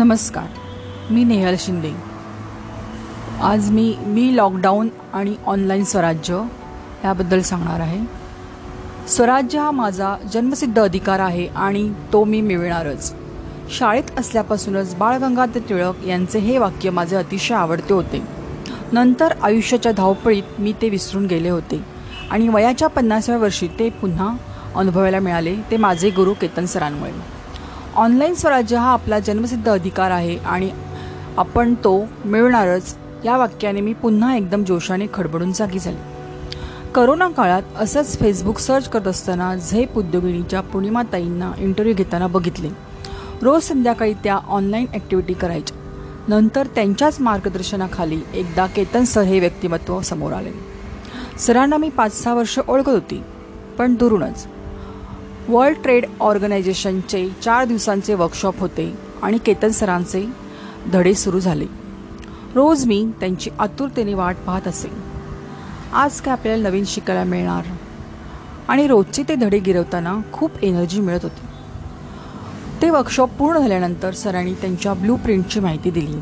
नमस्कार मी नेहल शिंदे. आज मी मी लॉकडाऊन आणि ऑनलाईन स्वराज्य याबद्दल सांगणार आहे. स्वराज्य हा माझा जन्मसिद्ध अधिकार आहे आणि तो मी मिळणारच. शाळेत असल्यापासूनच बाळ गंगाधर टिळक यांचे हे वाक्य माझे अतिशय आवडते होते. नंतर आयुष्याच्या धावपळीत मी ते विसरून गेले होते आणि वयाच्या पन्नासाव्या वर्षी ते पुन्हा अनुभवायला मिळाले ते माझे गुरु केतन सरांमुळे. ऑनलाईन स्वराज्य हा आपला जन्मसिद्ध अधिकार आहे आणि आपण तो मिळणारच. या वाक्याने मी पुन्हा एकदम जोशाने खडबडून जागी झाली. करोना काळात असंच फेसबुक सर्च करत असताना झेप उद्योगिनीच्या पूर्णिमाताईंना इंटरव्ह्यू घेताना बघितले. रोज संध्याकाळी त्या ऑनलाईन ॲक्टिव्हिटी करायच्या. नंतर त्यांच्याच मार्गदर्शनाखाली एकदा केतन सर हे व्यक्तिमत्व समोर आले. सरांना मी पाच सहा वर्ष ओळखत होती पण दुरूनच. वर्ल्ड ट्रेड ऑर्गनायझेशनचे चार दिवसांचे वर्कशॉप होते आणि केतन सरांचे धडे सुरू झाले. रोज मी त्यांची आतुरतेने वाट पाहत असे. आज काय आपल्याला नवीन शिकायला मिळणार? आणि रोजचे ते धडे गिरवताना खूप एनर्जी मिळत होती. ते वर्कशॉप पूर्ण झाल्यानंतर सरांनी त्यांच्या ब्लू प्रिंटची माहिती दिली.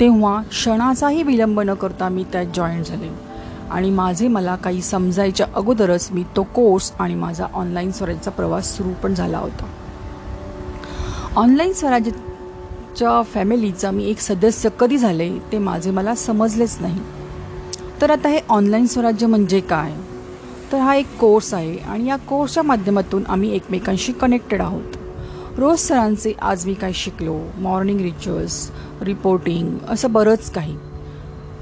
तेव्हा क्षणाचाही विलंब न करता मी त्यात जॉईन झाले. आणि माझे मला काही समजायच्या अगोदरच मी तो कोर्स आणि माझा ऑनलाईन स्वराज्याचा प्रवास सुरू पण झाला होता. ऑनलाईन स्वराज्याच्या फॅमिलीचा मी एक सदस्य कधी झाले ते माझे मला समजलेच नाही. तर आता हे ऑनलाईन स्वराज्य म्हणजे काय? तर हा एक कोर्स आहे आणि या कोर्सच्या माध्यमातून आम्ही एकमेकांशी कनेक्टेड आहोत. रोज सरांचे आज मी काय शिकलो? मॉर्निंग रिच्युअल्स रिपोर्टिंग असं बरंच काही.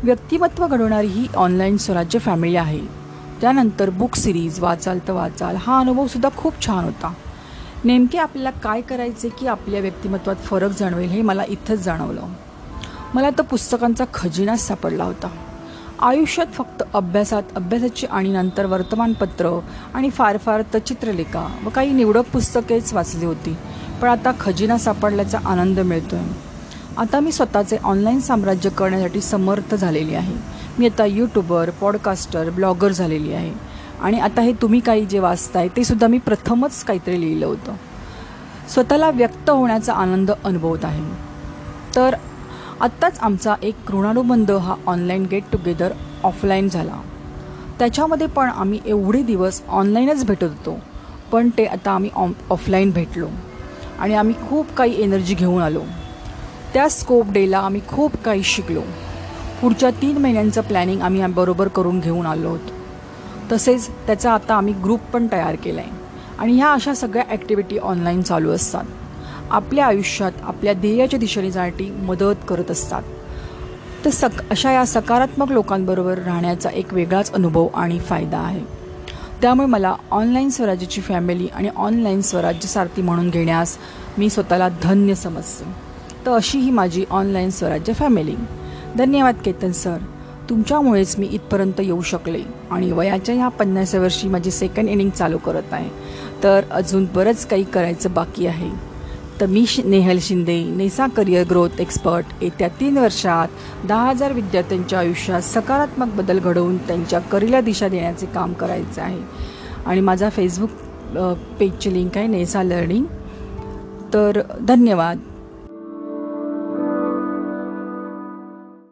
व्यक्तिमत्व घडवणारी ही ऑनलाईन स्वराज्य फॅमिली आहे. त्यानंतर बुक सिरीज वाचाल तर वाचाल हा अनुभवसुद्धा खूप छान होता. नेमके आपल्याला काय करायचे की आपल्या व्यक्तिमत्वात फरक जाणवेल हे मला इथंच जाणवलं. मला तर पुस्तकांचा खजिनाच सापडला होता. आयुष्यात फक्त अभ्यासात अभ्यासाची आणि नंतर वर्तमानपत्र आणि फार फार तर चित्रलेखा व काही निवडक पुस्तकेच वाचली होती. पण आता खजिना सापडल्याचा आनंद मिळतो आहे आता मी स्वतःचे ऑनलाईन साम्राज्य करण्यासाठी समर्थ झालेली आहे. मी आता यूट्यूबर पॉडकास्टर ब्लॉगर झालेली आहे. आणि आता हे तुम्ही काही जे वाचताय ते सुद्धा मी प्रथमच काहीतरी लिहिलं होतं. स्वतःला व्यक्त होण्याचा आनंद अनुभवत आहे तर आत्ताच आमचा एक ऋणानुबंध हा ऑनलाईन गेट टुगेदर ऑफलाईन झाला. त्याच्यामध्ये पण आम्ही एवढे दिवस ऑनलाईनच भेटत होतो. पण ते आता आम्ही ऑफलाईन भेटलो. आणि आम्ही खूप काही एनर्जी घेऊन आलो. त्या स्कोप डेला आम्ही खूप काही शिकलो. पुढच्या तीन महिन्यांचं प्लॅनिंग आम्ही बरोबर करून घेऊन आलो होतो. तसेच त्याचा आता आम्ही ग्रुप पण तयार केला आहे आणि ह्या अशा सगळ्या ॲक्टिव्हिटी ऑनलाईन चालू असतात. आपल्या आयुष्यात आपल्या ध्येयाच्या दिशेने जाण्यासाठी मदत करत असतात. तर सक अशा या सकारात्मक लोकांबरोबर राहण्याचा एक वेगळाच अनुभव आणि फायदा आहे. त्यामुळे मला ऑनलाईन स्वराज्याची फॅमिली आणि ऑनलाईन स्वराज्य सारथी म्हणून घेण्यास मी स्वतःला धन्य समजते. तर अशी ही माझी ऑनलाईन स्वराज्य फॅमिली धन्यवाद केतन सर तुमच्यामुळेच मी इथपर्यंत येऊ शकले आणि वयाच्या ह्या पन्नासव्या वर्षी माझी सेकंड इनिंग चालू करत आहे. तर अजून बरंच काही करायचं बाकी आहे. तर मी शि नेहल शिंदे नेसा करिअर ग्रोथ एक्सपर्ट येत्या तीन वर्षात दहा हजार विद्यार्थ्यांच्या आयुष्यात सकारात्मक बदल घडवून त्यांच्या करीला दिशा देण्याचे काम करायचं आहे. आणि माझा फेसबुक पेजची लिंक आहे नेसा लर्निंग तर धन्यवाद.